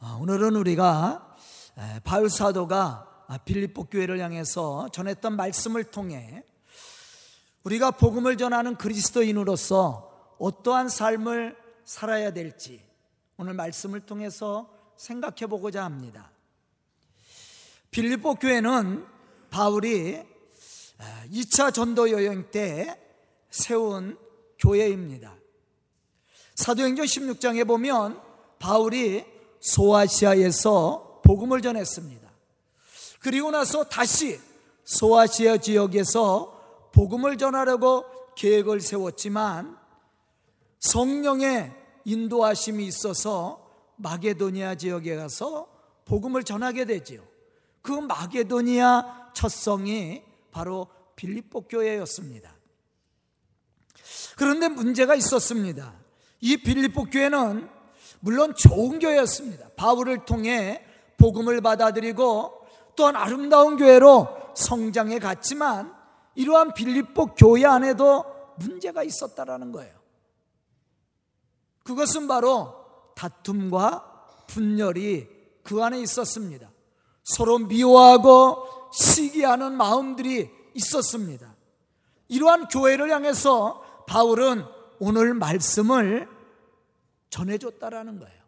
아, 오늘은 우리가 바울 사도가 빌립보 교회를 향해서 전했던 말씀을 통해 우리가 복음을 전하는 그리스도인으로서 어떠한 삶을 살아야 될지 오늘 말씀을 통해서 생각해 보고자 합니다. 빌립보 교회는 바울이 2차 전도 여행 때 세운 교회입니다. 사도행전 16장에 보면 바울이 소아시아에서 복음을 전했습니다. 그리고 나서 다시 소아시아 지역에서 복음을 전하려고 계획을 세웠지만 성령의 인도하심이 있어서 마게도니아 지역에 가서 복음을 전하게 되지요. 그 마게도니아 첫성이 바로 빌립보 교회였습니다. 그런데 문제가 있었습니다. 이 빌립보 교회는 물론 좋은 교회였습니다. 바울을 통해 복음을 받아들이고 또한 아름다운 교회로 성장해 갔지만 이러한 빌립보 교회 안에도 문제가 있었다라는 거예요. 그것은 바로 다툼과 분열이 그 안에 있었습니다. 서로 미워하고 시기하는 마음들이 있었습니다. 이러한 교회를 향해서 바울은 오늘 말씀을 전해줬다라는 거예요.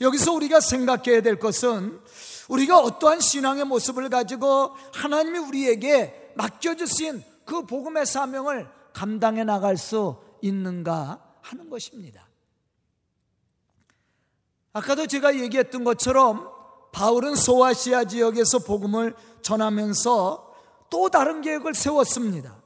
여기서 우리가 생각해야 될 것은 우리가 어떠한 신앙의 모습을 가지고 하나님이 우리에게 맡겨주신 그 복음의 사명을 감당해 나갈 수 있는가 하는 것입니다. 아까도 제가 얘기했던 것처럼 바울은 소아시아 지역에서 복음을 전하면서 또 다른 계획을 세웠습니다.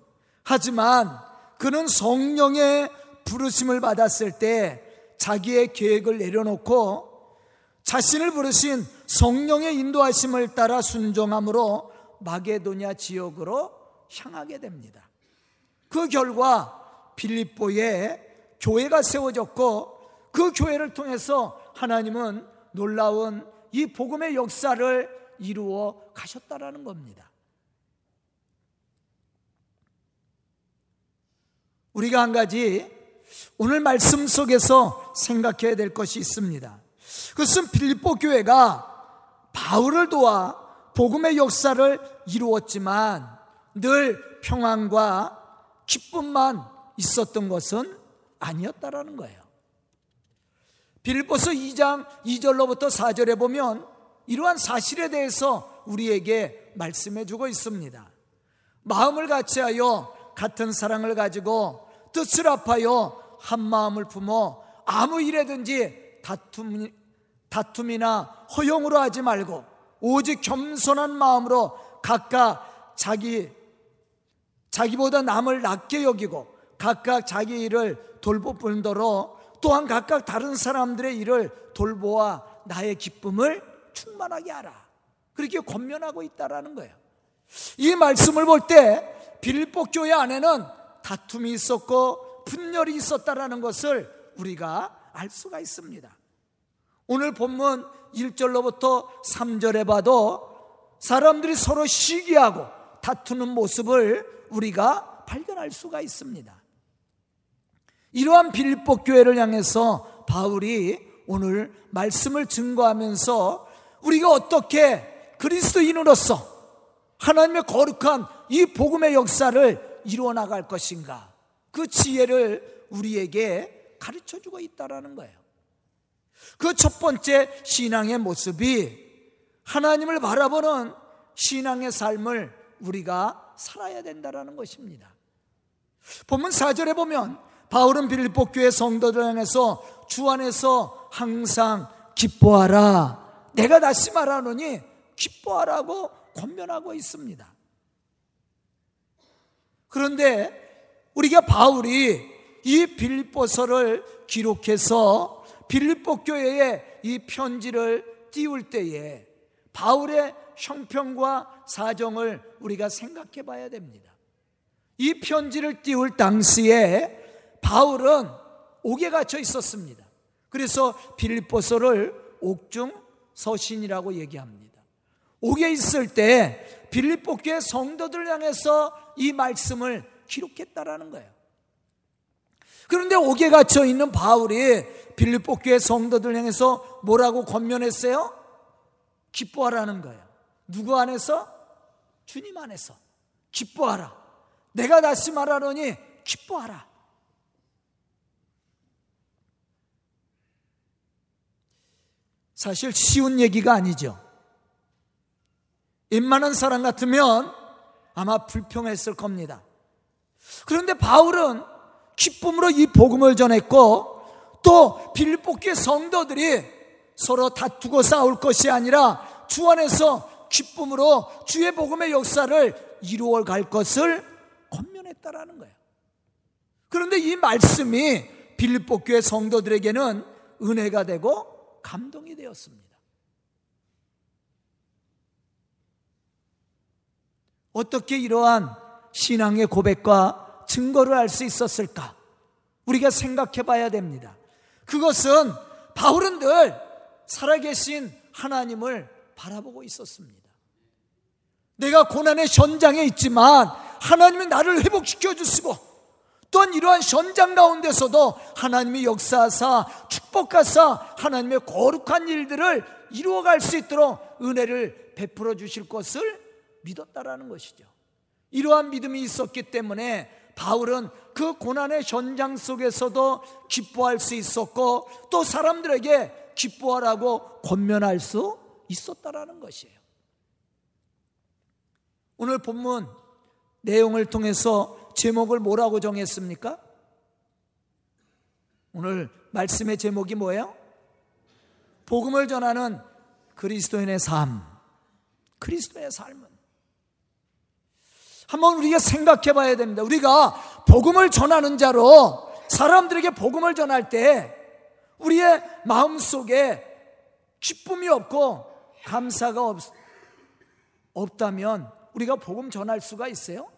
하지만 그는 성령의 부르심을 받았을 때 자기의 계획을 내려놓고 자신을 부르신 성령의 인도하심을 따라 순종함으로 마게도냐 지역으로 향하게 됩니다. 그 결과 빌립보에 교회가 세워졌고 그 교회를 통해서 하나님은 놀라운 이 복음의 역사를 이루어 가셨다라는 겁니다. 우리가 한 가지 오늘 말씀 속에서 생각해야 될 것이 있습니다. 그것은 빌립보 교회가 바울을 도와 복음의 역사를 이루었지만 늘 평안과 기쁨만 있었던 것은 아니었다라는 거예요. 빌립보서 2장 2절로부터 4절에 보면 이러한 사실에 대해서 우리에게 말씀해 주고 있습니다. 마음을 같이하여 같은 사랑을 가지고 뜻을 합하여 한 마음을 품어 아무 일에든지 다툼, 다툼이나 허용으로 하지 말고 오직 겸손한 마음으로 각각 자기, 자기보다 남을 낮게 여기고 각각 자기 일을 돌보뿐더러 또한 각각 다른 사람들의 일을 돌보아 나의 기쁨을 충만하게 하라. 그렇게 권면하고 있다라는 거예요. 이 말씀을 볼 때 빌립보 교회 안에는 다툼이 있었고 분열이 있었다라는 것을 우리가 알 수가 있습니다. 오늘 본문 1절로부터 3절에 봐도 사람들이 서로 시기하고 다투는 모습을 우리가 발견할 수가 있습니다. 이러한 빌립보 교회를 향해서 바울이 오늘 말씀을 증거하면서 우리가 어떻게 그리스도인으로서 하나님의 거룩한 이 복음의 역사를 이루어 나갈 것인가 그 지혜를 우리에게 가르쳐 주고 있다라는 거예요. 그 첫 번째 신앙의 모습이 하나님을 바라보는 신앙의 삶을 우리가 살아야 된다라는 것입니다. 본문 4절에 보면 바울은 빌립보 교회 성도들 안에서 주 안에서 항상 기뻐하라. 내가 다시 말하노니 기뻐하라고 권면하고 있습니다. 그런데 우리가 바울이 이 빌립보서를 기록해서 빌립보 교회에 이 편지를 띄울 때에 바울의 형편과 사정을 우리가 생각해 봐야 됩니다. 이 편지를 띄울 당시에 바울은 옥에 갇혀 있었습니다. 그래서 빌립보서를 옥중 서신이라고 얘기합니다. 옥에 있을 때 빌립보 교회 성도들 향해서 이 말씀을 기록했다라는 거예요. 그런데 옥에 갇혀 있는 바울이 빌립보 교회 성도들 향해서 뭐라고 권면했어요? 기뻐하라는 거예요. 누구 안에서? 주님 안에서. 기뻐하라. 내가 다시 말하노니 기뻐하라. 사실 쉬운 얘기가 아니죠. 입만한 사람 같으면 아마 불평했을 겁니다. 그런데 바울은 기쁨으로 이 복음을 전했고 또 빌립보교의 성도들이 서로 다투고 싸울 것이 아니라 주 안에서 기쁨으로 주의 복음의 역사를 이루어 갈 것을 권면했다라는 거예요. 그런데 이 말씀이 빌립보교의 성도들에게는 은혜가 되고 감동이 되었습니다. 어떻게 이러한 신앙의 고백과 증거를 알 수 있었을까? 우리가 생각해 봐야 됩니다. 그것은 바울은 늘 살아계신 하나님을 바라보고 있었습니다. 내가 고난의 현장에 있지만 하나님이 나를 회복시켜 주시고 또한 이러한 현장 가운데서도 하나님이 역사하사 축복하사 하나님의 거룩한 일들을 이루어갈 수 있도록 은혜를 베풀어 주실 것을 믿었다라는 것이죠. 이러한 믿음이 있었기 때문에 바울은 그 고난의 현장 속에서도 기뻐할 수 있었고 또 사람들에게 기뻐하라고 권면할 수 있었다라는 것이에요. 오늘 본문 내용을 통해서 제목을 뭐라고 정했습니까? 오늘 말씀의 제목이 뭐예요? 복음을 전하는 그리스도인의 삶. 그리스도의 삶은 한번 우리가 생각해 봐야 됩니다. 우리가 복음을 전하는 자로 사람들에게 복음을 전할 때 우리의 마음 속에 기쁨이 없고 감사가 없, 없다면 우리가 복음 전할 수가 있어요?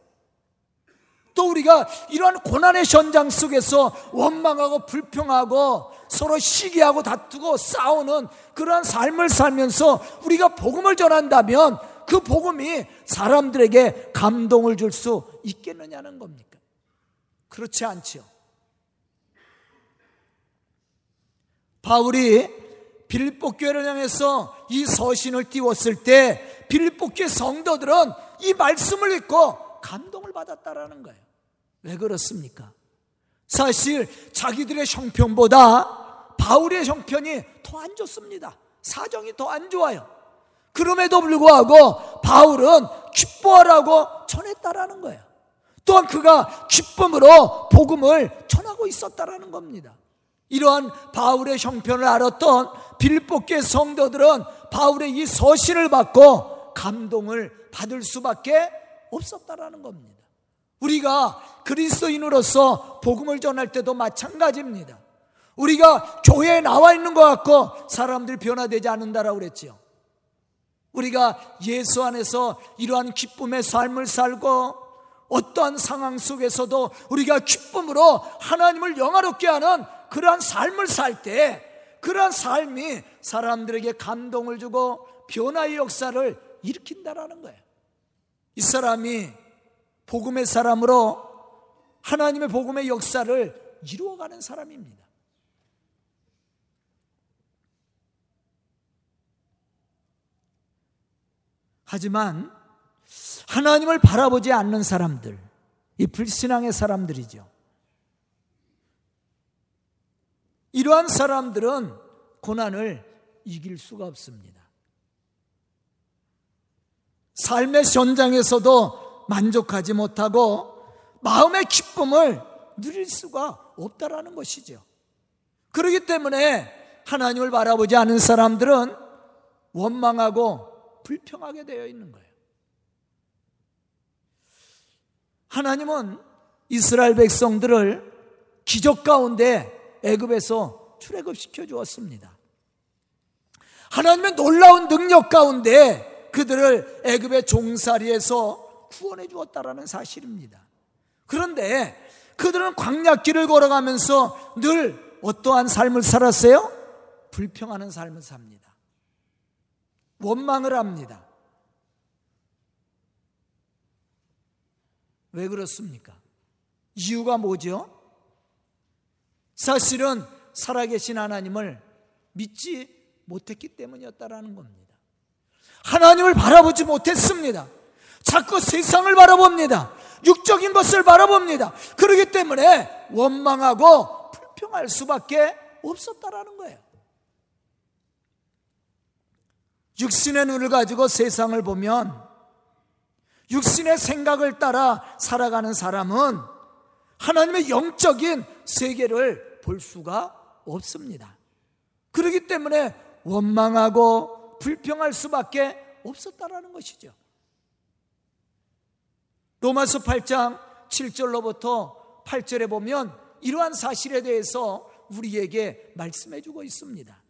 또 우리가 이러한 고난의 현장 속에서 원망하고 불평하고 서로 시기하고 다투고 싸우는 그러한 삶을 살면서 우리가 복음을 전한다면 그 복음이 사람들에게 감동을 줄 수 있겠느냐는 겁니까? 그렇지 않지요. 바울이 빌립보 교회를 향해서 이 서신을 띄웠을 때 빌립보 교회 성도들은 이 말씀을 읽고 감동을 받았다라는 거예요. 왜 그렇습니까? 사실 자기들의 형편보다 바울의 형편이 더 안 좋습니다. 사정이 더 안 좋아요. 그럼에도 불구하고 바울은 기뻐하라고 전했다라는 거예요. 또한 그가 기쁨으로 복음을 전하고 있었다라는 겁니다. 이러한 바울의 형편을 알았던 빌보계 성도들은 바울의 이 서신을 받고 감동을 받을 수밖에 없었다라는 겁니다. 우리가 그리스도인으로서 복음을 전할 때도 마찬가지입니다. 우리가 교회에 나와 있는 것 같고 사람들이 변화되지 않는다라고 그랬지요. 우리가 예수 안에서 이러한 기쁨의 삶을 살고 어떠한 상황 속에서도 우리가 기쁨으로 하나님을 영화롭게 하는 그러한 삶을 살 때 그러한 삶이 사람들에게 감동을 주고 변화의 역사를 일으킨다라는 거예요. 이 사람이 복음의 사람으로 하나님의 복음의 역사를 이루어가는 사람입니다. 하지만 하나님을 바라보지 않는 사람들, 이 불신앙의 사람들이죠. 이러한 사람들은 고난을 이길 수가 없습니다. 삶의 현장에서도 만족하지 못하고 마음의 기쁨을 누릴 수가 없다라는 것이죠. 그렇기 때문에 하나님을 바라보지 않은 사람들은 원망하고 불평하게 되어 있는 거예요. 하나님은 이스라엘 백성들을 기적 가운데 애굽에서 출애굽시켜 주었습니다. 하나님의 놀라운 능력 가운데 그들을 애굽의 종살이에서 구원해 주었다라는 사실입니다. 그런데 그들은 광야길을 걸어가면서 늘 어떠한 삶을 살았어요? 불평하는 삶을 삽니다. 원망을 합니다. 왜 그렇습니까? 이유가 뭐죠? 사실은 살아계신 하나님을 믿지 못했기 때문이었다라는 겁니다. 하나님을 바라보지 못했습니다. 자꾸 세상을 바라봅니다. 육적인 것을 바라봅니다. 그러기 때문에 원망하고 불평할 수밖에 없었다라는 거예요. 육신의 눈을 가지고 세상을 보면 육신의 생각을 따라 살아가는 사람은 하나님의 영적인 세계를 볼 수가 없습니다. 그렇기 때문에 원망하고 불평할 수밖에 없었다라는 것이죠. 로마서 8장 7절로부터 8절에 보면 이러한 사실에 대해서 우리에게 말씀해 주고 있습니다.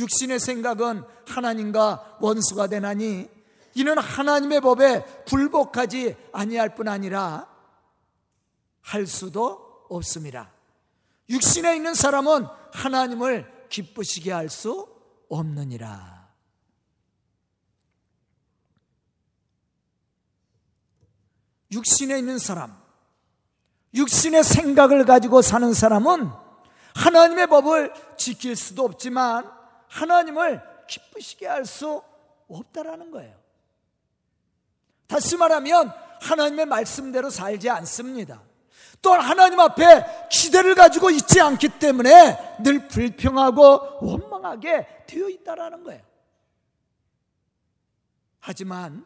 육신의 생각은 하나님과 원수가 되나니 이는 하나님의 법에 굴복하지 아니할 뿐 아니라 할 수도 없습니다. 육신에 있는 사람은 하나님을 기쁘시게 할 수 없느니라. 육신에 있는 사람, 육신의 생각을 가지고 사는 사람은 하나님의 법을 지킬 수도 없지만 하나님을 기쁘시게 할 수 없다라는 거예요. 다시 말하면 하나님의 말씀대로 살지 않습니다. 또한 하나님 앞에 기대를 가지고 있지 않기 때문에 늘 불평하고 원망하게 되어 있다라는 거예요. 하지만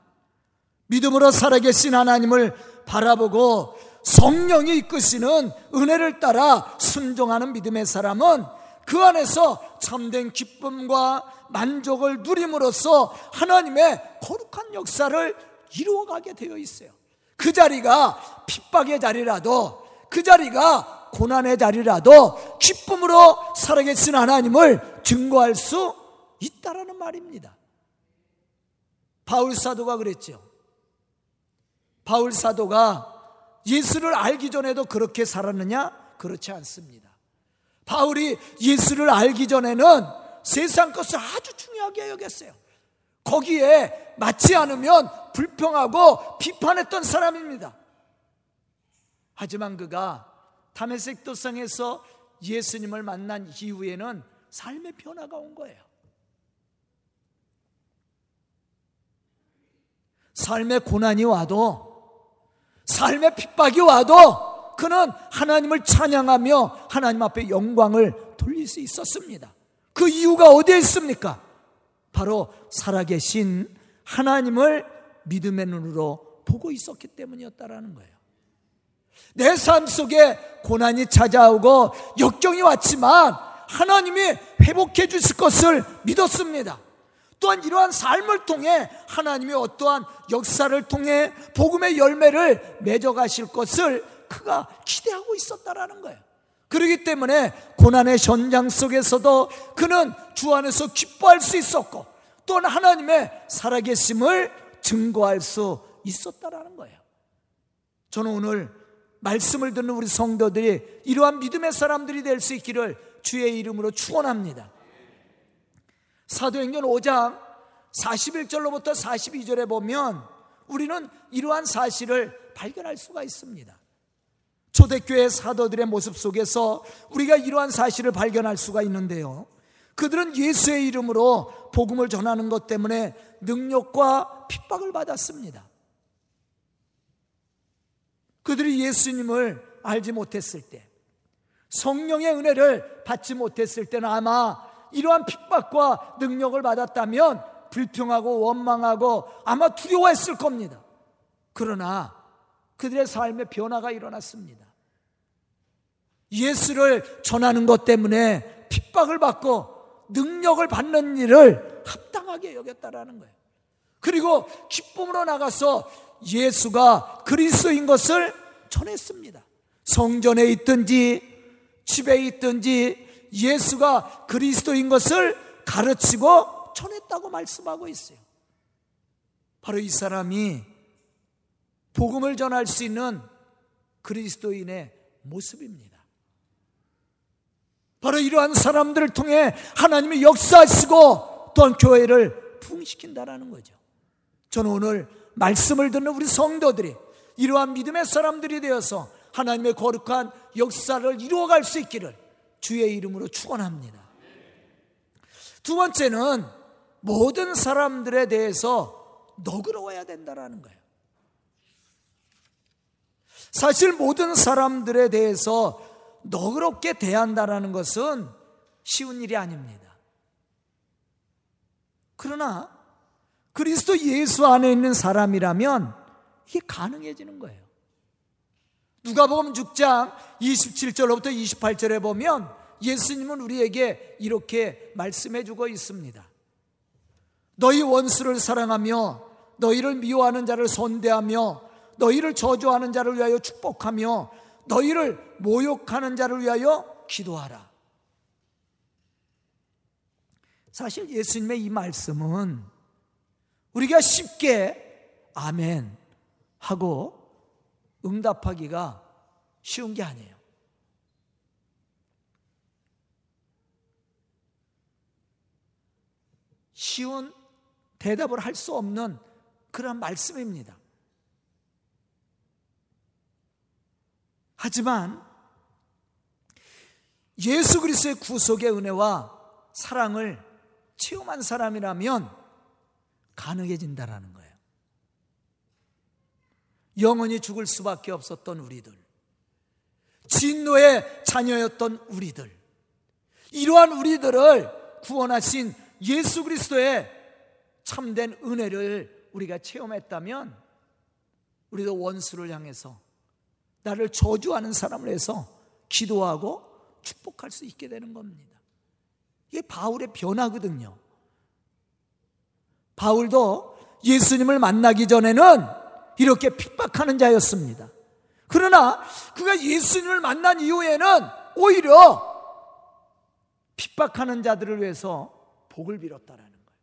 믿음으로 살아계신 하나님을 바라보고 성령이 이끄시는 은혜를 따라 순종하는 믿음의 사람은 그 안에서 참된 기쁨과 만족을 누림으로써 하나님의 거룩한 역사를 이루어가게 되어 있어요. 그 자리가 핍박의 자리라도 그 자리가 고난의 자리라도 기쁨으로 살아계신 하나님을 증거할 수 있다라는 말입니다. 바울 사도가 그랬죠. 바울 사도가 예수를 알기 전에도 그렇게 살았느냐? 그렇지 않습니다. 바울이 예수를 알기 전에는 세상 것을 아주 중요하게 여겼어요. 거기에 맞지 않으면 불평하고 비판했던 사람입니다. 하지만 그가 다메섹 도상에서 예수님을 만난 이후에는 삶의 변화가 온 거예요. 삶의 고난이 와도 삶의 핍박이 와도 그는 하나님을 찬양하며 하나님 앞에 영광을 돌릴 수 있었습니다. 그 이유가 어디에 있습니까? 바로 살아계신 하나님을 믿음의 눈으로 보고 있었기 때문이었다라는 거예요. 내 삶 속에 고난이 찾아오고 역경이 왔지만 하나님이 회복해 주실 것을 믿었습니다. 또한 이러한 삶을 통해 하나님이 어떠한 역사를 통해 복음의 열매를 맺어가실 것을 그가 기대하고 있었다라는 거예요. 그렇기 때문에 고난의 현장 속에서도 그는 주 안에서 기뻐할 수 있었고 또한 하나님의 살아계심을 증거할 수 있었다라는 거예요. 저는 오늘 말씀을 듣는 우리 성도들이 이러한 믿음의 사람들이 될 수 있기를 주의 이름으로 축원합니다. 사도행전 5장 41절로부터 42절에 보면 우리는 이러한 사실을 발견할 수가 있습니다. 초대교회 사도들의 모습 속에서 우리가 이러한 사실을 발견할 수가 있는데요. 그들은 예수의 이름으로 복음을 전하는 것 때문에 능력과 핍박을 받았습니다. 그들이 예수님을 알지 못했을 때, 성령의 은혜를 받지 못했을 때는 아마 이러한 핍박과 능력을 받았다면 불평하고 원망하고 아마 두려워했을 겁니다. 그러나 그들의 삶에 변화가 일어났습니다. 예수를 전하는 것 때문에 핍박을 받고 능력을 받는 일을 합당하게 여겼다라는 거예요. 그리고 기쁨으로 나가서 예수가 그리스도인 것을 전했습니다. 성전에 있든지 집에 있든지 예수가 그리스도인 것을 가르치고 전했다고 말씀하고 있어요. 바로 이 사람이 복음을 전할 수 있는 그리스도인의 모습입니다. 바로 이러한 사람들을 통해 하나님이 역사하시고 또한 교회를 부흥시킨다라는 거죠. 저는 오늘 말씀을 듣는 우리 성도들이 이러한 믿음의 사람들이 되어서 하나님의 거룩한 역사를 이루어갈 수 있기를 주의 이름으로 축원합니다. 두 번째는 모든 사람들에 대해서 너그러워야 된다라는 거예요. 사실 모든 사람들에 대해서 너그럽게 대한다라는 것은 쉬운 일이 아닙니다. 그러나 그리스도 예수 안에 있는 사람이라면 이게 가능해지는 거예요. 누가복음 6장 27절로부터 28절에 보면 예수님은 우리에게 이렇게 말씀해 주고 있습니다. 너희 원수를 사랑하며 너희를 미워하는 자를 선대하며 너희를 저주하는 자를 위하여 축복하며 너희를 모욕하는 자를 위하여 기도하라. 사실 예수님의 이 말씀은 우리가 쉽게 아멘 하고 응답하기가 쉬운 게 아니에요. 쉬운 대답을 할 수 없는 그런 말씀입니다. 하지만 예수 그리스도의 구속의 은혜와 사랑을 체험한 사람이라면 가능해진다라는 거예요. 영원히 죽을 수밖에 없었던 우리들, 진노의 자녀였던 우리들, 이러한 우리들을 구원하신 예수 그리스도의 참된 은혜를 우리가 체험했다면 우리도 원수를 향해서 나를 저주하는 사람을 해서 기도하고 축복할 수 있게 되는 겁니다. 이게 바울의 변화거든요. 바울도 예수님을 만나기 전에는 이렇게 핍박하는 자였습니다. 그러나 그가 예수님을 만난 이후에는 오히려 핍박하는 자들을 위해서 복을 빌었다라는 거예요.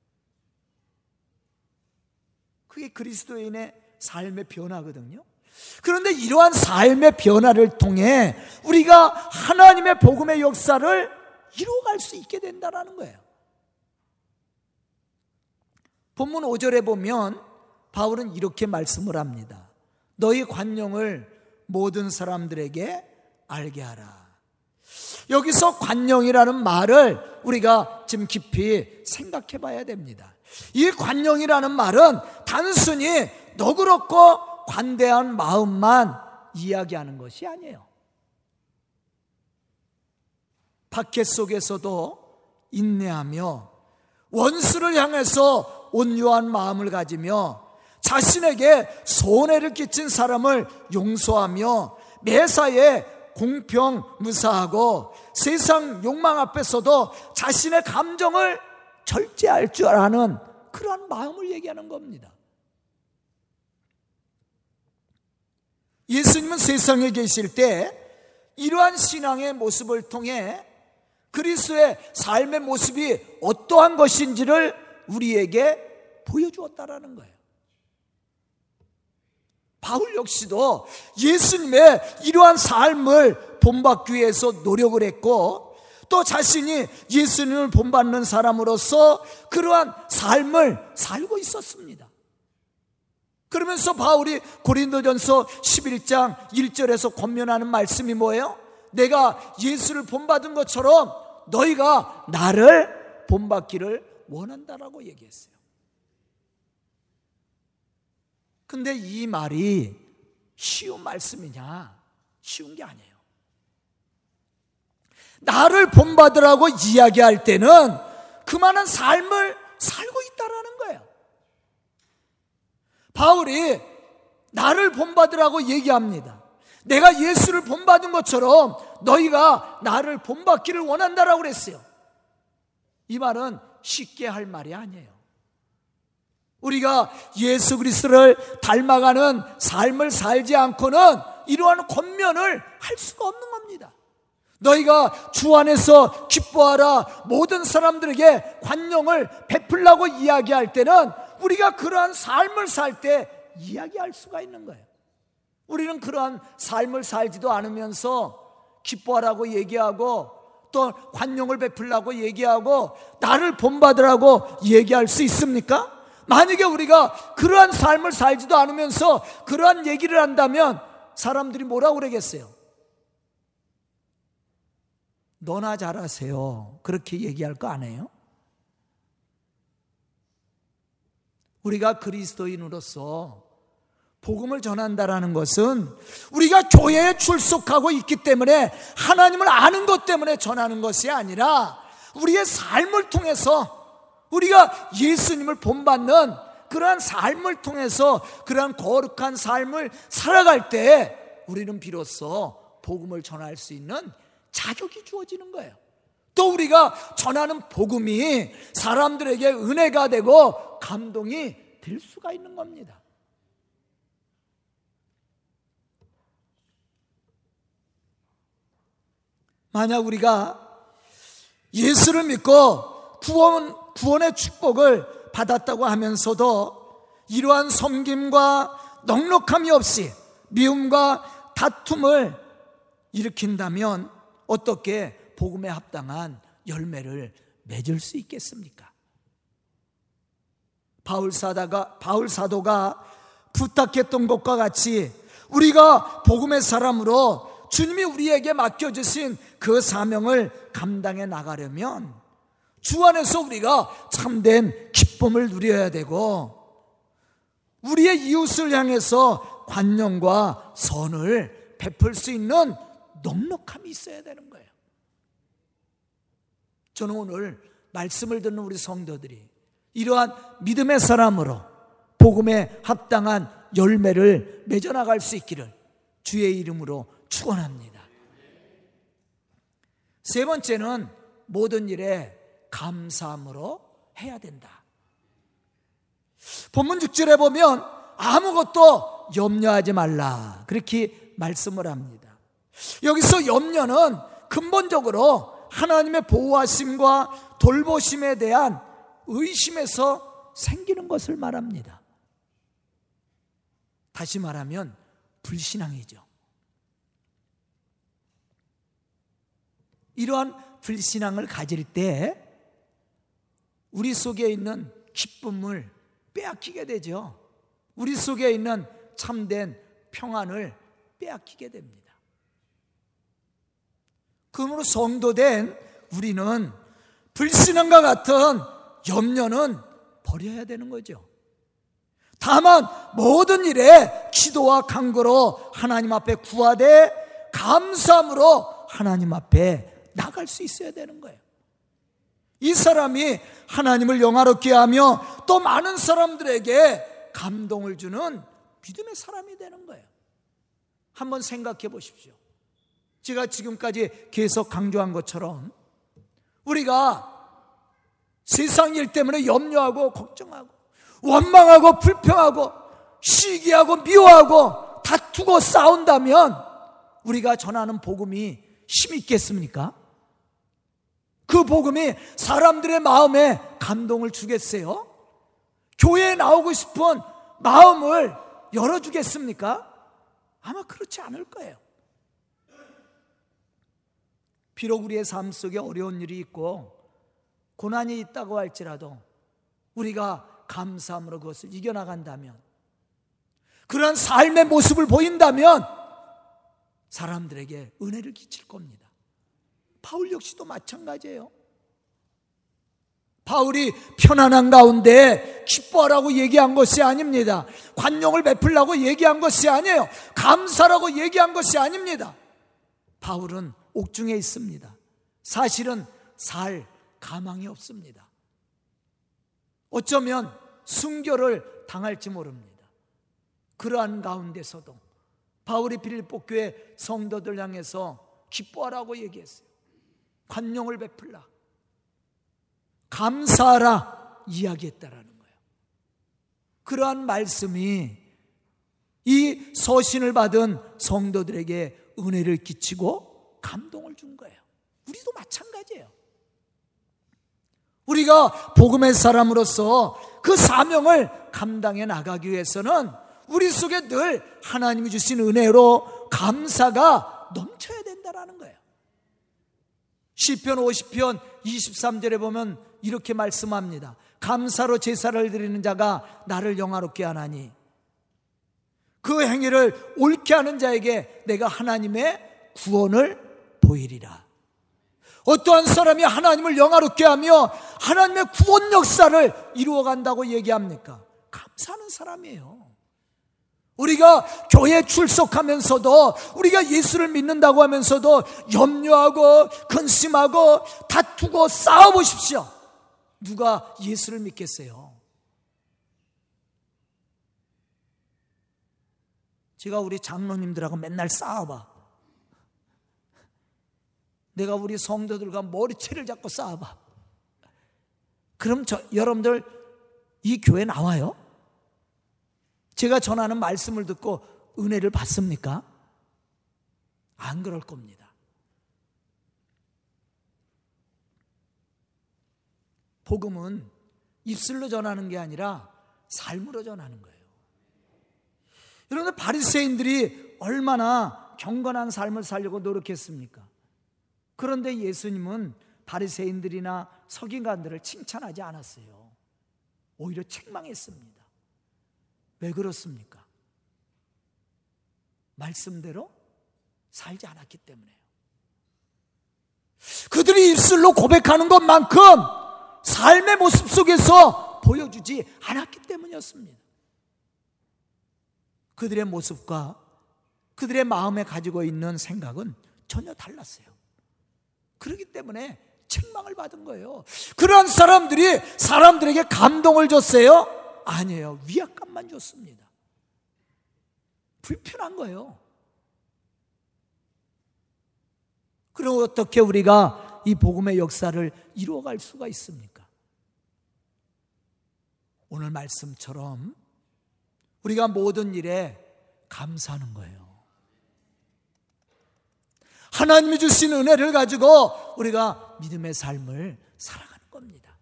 그게 그리스도인의 삶의 변화거든요. 그런데 이러한 삶의 변화를 통해 우리가 하나님의 복음의 역사를 이루어갈 수 있게 된다는 거예요. 본문 5절에 보면 바울은 이렇게 말씀을 합니다. 너희 관용을 모든 사람들에게 알게 하라. 여기서 관용이라는 말을 우리가 지금 깊이 생각해 봐야 됩니다. 이 관용이라는 말은 단순히 너그럽고 관대한 마음만 이야기하는 것이 아니에요. 박해 속에서도 인내하며 원수를 향해서 온유한 마음을 가지며 자신에게 손해를 끼친 사람을 용서하며 매사에 공평 무사하고 세상 욕망 앞에서도 자신의 감정을 절제할 줄 아는 그러한 마음을 얘기하는 겁니다. 예수님은 세상에 계실 때 이러한 신앙의 모습을 통해 그리스도의 삶의 모습이 어떠한 것인지를 우리에게 보여주었다라는 거예요. 바울 역시도 예수님의 이러한 삶을 본받기 위해서 노력을 했고 또 자신이 예수님을 본받는 사람으로서 그러한 삶을 살고 있었습니다. 그러면서 바울이 고린도전서 11장 1절에서 권면하는 말씀이 뭐예요? 내가 예수를 본받은 것처럼 너희가 나를 본받기를 원한다라고 얘기했어요. 근데 이 말이 쉬운 말씀이냐? 쉬운 게 아니에요. 나를 본받으라고 이야기할 때는 그만한 삶을 살고 있다라는 거예요. 바울이 나를 본받으라고 얘기합니다. 내가 예수를 본받은 것처럼 너희가 나를 본받기를 원한다라고 그랬어요. 이 말은 쉽게 할 말이 아니에요. 우리가 예수 그리스도를 닮아가는 삶을 살지 않고는 이러한 권면을 할 수가 없는 겁니다. 너희가 주 안에서 기뻐하라 모든 사람들에게 관용을 베풀라고 이야기할 때는 우리가 그러한 삶을 살 때 이야기할 수가 있는 거예요. 우리는 그러한 삶을 살지도 않으면서 기뻐하라고 얘기하고 또 관용을 베풀라고 얘기하고 나를 본받으라고 얘기할 수 있습니까? 만약에 우리가 그러한 삶을 살지도 않으면서 그러한 얘기를 한다면 사람들이 뭐라고 그러겠어요? 너나 잘하세요. 그렇게 얘기할 거 아니에요? 우리가 그리스도인으로서 복음을 전한다라는 것은 우리가 교회에 출석하고 있기 때문에 하나님을 아는 것 때문에 전하는 것이 아니라 우리의 삶을 통해서 우리가 예수님을 본받는 그러한 삶을 통해서 그러한 거룩한 삶을 살아갈 때 우리는 비로소 복음을 전할 수 있는 자격이 주어지는 거예요. 또 우리가 전하는 복음이 사람들에게 은혜가 되고 감동이 될 수가 있는 겁니다. 만약 우리가 예수를 믿고 구원, 구원의 축복을 받았다고 하면서도 이러한 섬김과 넉넉함이 없이 미움과 다툼을 일으킨다면 어떻게 복음에 합당한 열매를 맺을 수 있겠습니까? 바울 사다가 바울 사도가 부탁했던 것과 같이 우리가 복음의 사람으로 주님이 우리에게 맡겨 주신 그 사명을 감당해 나가려면 주 안에서 우리가 참된 기쁨을 누려야 되고 우리의 이웃을 향해서 관용과 선을 베풀 수 있는 넉넉함이 있어야 되는 거예요. 저는 오늘 말씀을 듣는 우리 성도들이 이러한 믿음의 사람으로 복음에 합당한 열매를 맺어 나갈 수 있기를 주의 이름으로 축원합니다. 세 번째는 모든 일에 감사함으로 해야 된다. 본문 6절에 보면 아무것도 염려하지 말라. 그렇게 말씀을 합니다. 여기서 염려는 근본적으로 하나님의 보호하심과 돌보심에 대한 의심에서 생기는 것을 말합니다. 다시 말하면 불신앙이죠. 이러한 불신앙을 가질 때 우리 속에 있는 기쁨을 빼앗기게 되죠. 우리 속에 있는 참된 평안을 빼앗기게 됩니다. 그러므로 성도된 우리는 불신앙과 같은 염려는 버려야 되는 거죠. 다만 모든 일에 기도와 간구로 하나님 앞에 구하되 감사함으로 하나님 앞에 나갈 수 있어야 되는 거예요. 이 사람이 하나님을 영화롭게 하며 또 많은 사람들에게 감동을 주는 믿음의 사람이 되는 거예요. 한번 생각해 보십시오. 제가 지금까지 계속 강조한 것처럼 우리가 세상 일 때문에 염려하고 걱정하고 원망하고 불평하고 시기하고 미워하고 다투고 싸운다면 우리가 전하는 복음이 힘이 있겠습니까? 그 복음이 사람들의 마음에 감동을 주겠어요? 교회에 나오고 싶은 마음을 열어주겠습니까? 아마 그렇지 않을 거예요. 비록 우리의 삶 속에 어려운 일이 있고 고난이 있다고 할지라도 우리가 감사함으로 그것을 이겨나간다면 그런 삶의 모습을 보인다면 사람들에게 은혜를 끼칠 겁니다. 바울 역시도 마찬가지예요. 바울이 편안한 가운데 기뻐하라고 얘기한 것이 아닙니다. 관용을 베풀라고 얘기한 것이 아니에요. 감사라고 얘기한 것이 아닙니다. 바울은 옥중에 있습니다. 사실은 살 가망이 없습니다. 어쩌면 순교를 당할지 모릅니다. 그러한 가운데서도 바울이 빌립보 교회 성도들 향해서 기뻐하라고 얘기했어요. 관용을 베풀라. 감사하라 이야기했다라는 거예요. 그러한 말씀이 이 서신을 받은 성도들에게 은혜를 끼치고 감동을 준 거예요. 우리도 마찬가지예요. 우리가 복음의 사람으로서 그 사명을 감당해 나가기 위해서는 우리 속에 늘 하나님이 주신 은혜로 감사가 넘쳐야 된다라는 거예요. 시편 50편 23절에 보면 이렇게 말씀합니다. 감사로 제사를 드리는 자가 나를 영화롭게 하나니 그 행위를 옳게 하는 자에게 내가 하나님의 구원을 보이리라. 어떠한 사람이 하나님을 영화롭게 하며 하나님의 구원 역사를 이루어 간다고 얘기합니까? 감사하는 사람이에요. 우리가 교회 출석하면서도 우리가 예수를 믿는다고 하면서도 염려하고 근심하고 다투고 싸워보십시오. 누가 예수를 믿겠어요? 제가 우리 장로님들하고 맨날 싸워봐. 내가 우리 성도들과 머리채를 잡고 싸워봐. 그럼 저, 여러분들 이 교회 나와요? 제가 전하는 말씀을 듣고 은혜를 받습니까? 안 그럴 겁니다. 복음은 입술로 전하는 게 아니라 삶으로 전하는 거예요. 여러분들 바리새인들이 얼마나 경건한 삶을 살려고 노력했습니까? 그런데 예수님은 바리새인들이나 서기관들을 칭찬하지 않았어요. 오히려 책망했습니다. 왜 그렇습니까? 말씀대로 살지 않았기 때문에요. 그들이 입술로 고백하는 것만큼 삶의 모습 속에서 보여주지 않았기 때문이었습니다. 그들의 모습과 그들의 마음에 가지고 있는 생각은 전혀 달랐어요. 그렇기 때문에 책망을 받은 거예요. 그런 사람들이 사람들에게 감동을 줬어요? 아니에요. 위압감만 줬습니다. 불편한 거예요. 그럼 어떻게 우리가 이 복음의 역사를 이루어갈 수가 있습니까? 오늘 말씀처럼 우리가 모든 일에 감사하는 거예요. 하나님이 주신 은혜를 가지고 우리가 믿음의 삶을 살아가는 겁니다.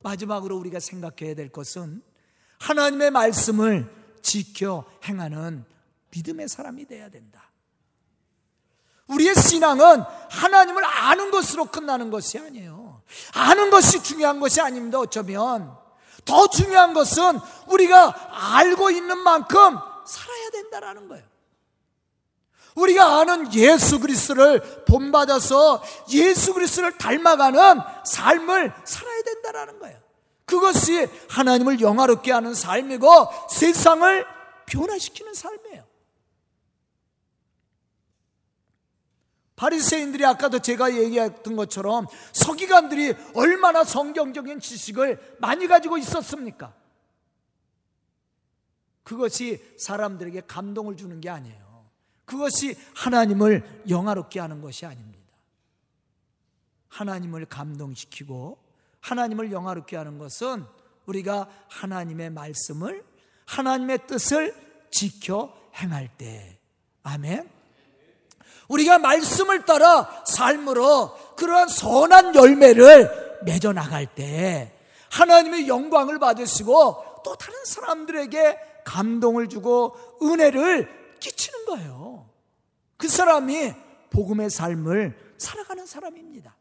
마지막으로 우리가 생각해야 될 것은 하나님의 말씀을 지켜 행하는 믿음의 사람이 되어야 된다. 우리의 신앙은 하나님을 아는 것으로 끝나는 것이 아니에요. 아는 것이 중요한 것이 아닙니다. 어쩌면 더 중요한 것은 우리가 알고 있는 만큼 살아야 된다라는 거예요. 우리가 아는 예수 그리스도를 본받아서 예수 그리스도를 닮아가는 삶을 살아야 된다라는 거예요. 그것이 하나님을 영화롭게 하는 삶이고 세상을 변화시키는 삶이에요. 바리새인들이 아까도 제가 얘기했던 것처럼 서기관들이 얼마나 성경적인 지식을 많이 가지고 있었습니까? 그것이 사람들에게 감동을 주는 게 아니에요. 그것이 하나님을 영화롭게 하는 것이 아닙니다. 하나님을 감동시키고 하나님을 영화롭게 하는 것은 우리가 하나님의 말씀을 하나님의 뜻을 지켜 행할 때. 아멘. 우리가 말씀을 따라 삶으로 그러한 선한 열매를 맺어 나갈 때 하나님의 영광을 받으시고 또 다른 사람들에게 감동을 주고 은혜를 끼치는 거예요. 그 사람이 복음의 삶을 살아가는 사람입니다.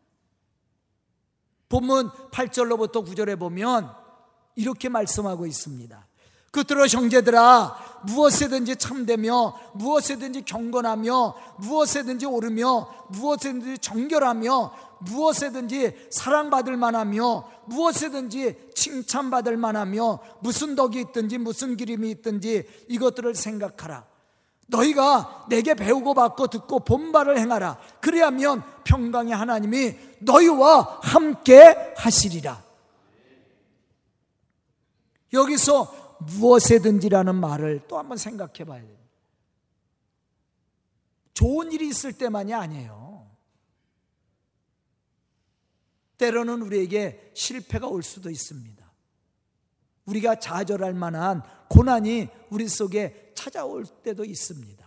본문 8절로부터 9절에 보면 이렇게 말씀하고 있습니다. 그들어 형제들아 무엇에든지 참되며 무엇에든지 경건하며 무엇에든지 오르며 무엇에든지 정결하며 무엇에든지 사랑받을 만하며 무엇에든지 칭찬받을 만하며 무슨 덕이 있든지 무슨 기림이 있든지 이것들을 생각하라 너희가 내게 배우고 받고 듣고 본바를 행하라 그리하면 평강의 하나님이 너희와 함께 하시리라 여기서 무엇에든지라는 말을 또 한번 생각해 봐야 됩니다. 좋은 일이 있을 때만이 아니에요. 때로는 우리에게 실패가 올 수도 있습니다. 우리가 좌절할 만한 고난이 우리 속에 찾아올 때도 있습니다.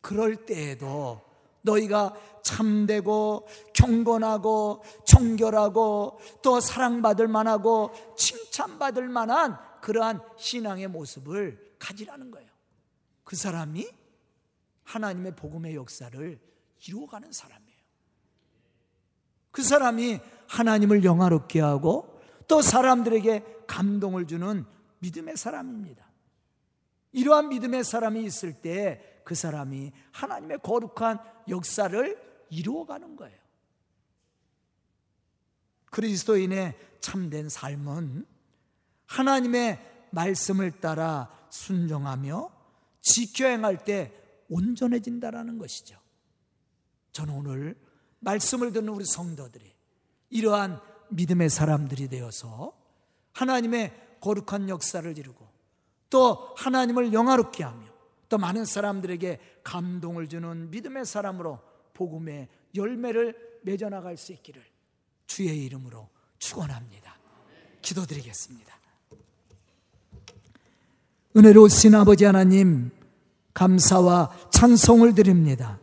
그럴 때에도 너희가 참되고 경건하고 정결하고 또 사랑받을 만하고 칭찬받을 만한 그러한 신앙의 모습을 가지라는 거예요. 그 사람이 하나님의 복음의 역사를 이루어가는 사람이에요. 그 사람이 하나님을 영화롭게 하고 또 사람들에게 감동을 주는 믿음의 사람입니다. 이러한 믿음의 사람이 있을 때 그 사람이 하나님의 거룩한 역사를 이루어가는 거예요. 그리스도인의 참된 삶은 하나님의 말씀을 따라 순종하며 지켜 행할 때 온전해진다라는 것이죠. 저는 오늘 말씀을 듣는 우리 성도들이 이러한 믿음의 사람들이 되어서 하나님의 거룩한 역사를 이루고 또 하나님을 영화롭게 하며 또 많은 사람들에게 감동을 주는 믿음의 사람으로 복음의 열매를 맺어나갈 수 있기를 주의 이름으로 축원합니다. 기도드리겠습니다. 은혜로우신 아버지 하나님 감사와 찬송을 드립니다.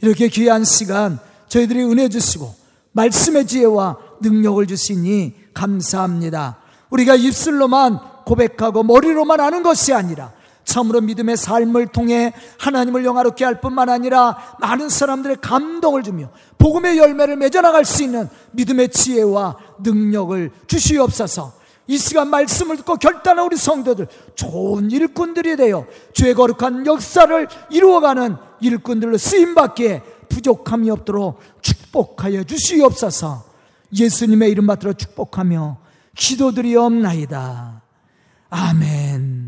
이렇게 귀한 시간 저희들이 은혜 주시고 말씀의 지혜와 능력을 주시니 감사합니다. 우리가 입술로만 고백하고 머리로만 아는 것이 아니라 참으로 믿음의 삶을 통해 하나님을 영화롭게 할 뿐만 아니라 많은 사람들의 감동을 주며 복음의 열매를 맺어나갈 수 있는 믿음의 지혜와 능력을 주시옵소서. 이 시간 말씀을 듣고 결단한 우리 성도들 좋은 일꾼들이 되어 주의 거룩한 역사를 이루어가는 일꾼들로 쓰임받기에 부족함이 없도록 축복하여 주시옵소서 예수님의 이름 받들어 축복하며 기도드리옵나이다. 아멘.